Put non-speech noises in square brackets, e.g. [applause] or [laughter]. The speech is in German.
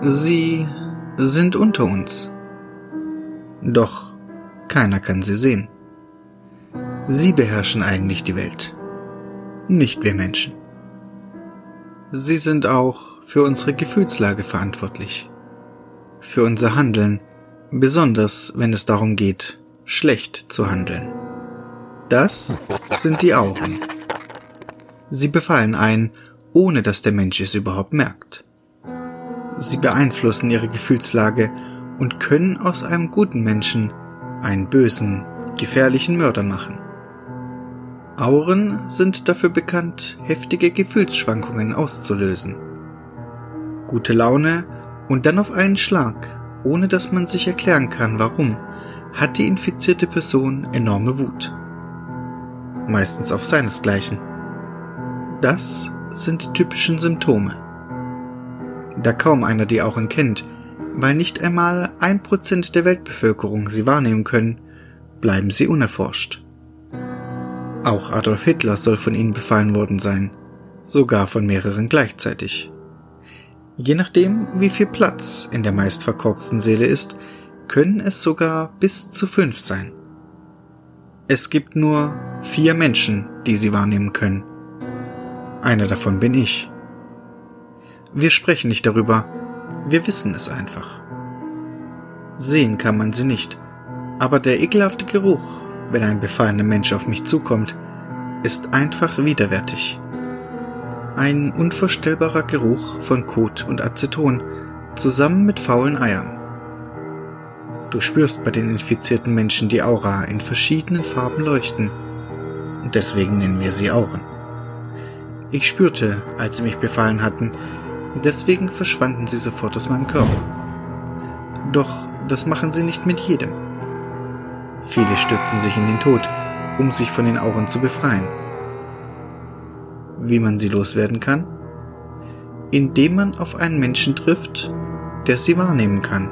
Sie sind unter uns. Doch keiner kann sie sehen. Sie beherrschen eigentlich die Welt, nicht wir Menschen. Sie sind auch für unsere Gefühlslage verantwortlich, für unser Handeln, besonders wenn es darum geht, schlecht zu handeln. Das [laughs] sind die Augen. Sie befallen ein, ohne dass der Mensch es überhaupt merkt. Sie beeinflussen ihre Gefühlslage und können aus einem guten Menschen einen bösen, gefährlichen Mörder machen. Auren sind dafür bekannt, heftige Gefühlsschwankungen auszulösen. Gute Laune und dann auf einen Schlag, ohne dass man sich erklären kann, warum, hat die infizierte Person enorme Wut. Meistens auf seinesgleichen. Das sind die typischen Symptome. Da kaum einer die Auren kennt, weil nicht einmal ein Prozent der Weltbevölkerung sie wahrnehmen können, bleiben sie unerforscht. Auch Adolf Hitler soll von ihnen befallen worden sein, sogar von mehreren gleichzeitig. Je nachdem, wie viel Platz in der meist verkorksten Seele ist, können es sogar bis zu fünf sein. Es gibt nur vier Menschen, die sie wahrnehmen können. Einer davon bin ich. Wir sprechen nicht darüber, wir wissen es einfach. Sehen kann man sie nicht, aber der ekelhafte Geruch, wenn ein befallener Mensch auf mich zukommt, ist einfach widerwärtig. Ein unvorstellbarer Geruch von Kot und Aceton zusammen mit faulen Eiern. Du spürst bei den infizierten Menschen die Aura in verschiedenen Farben leuchten. Deswegen nennen wir sie Auren. Ich spürte, als sie mich befallen hatten, deswegen verschwanden sie sofort aus meinem Körper. Doch das machen sie nicht mit jedem. Viele stürzen sich in den Tod, um sich von den Auren zu befreien. Wie man sie loswerden kann? Indem man auf einen Menschen trifft, der sie wahrnehmen kann.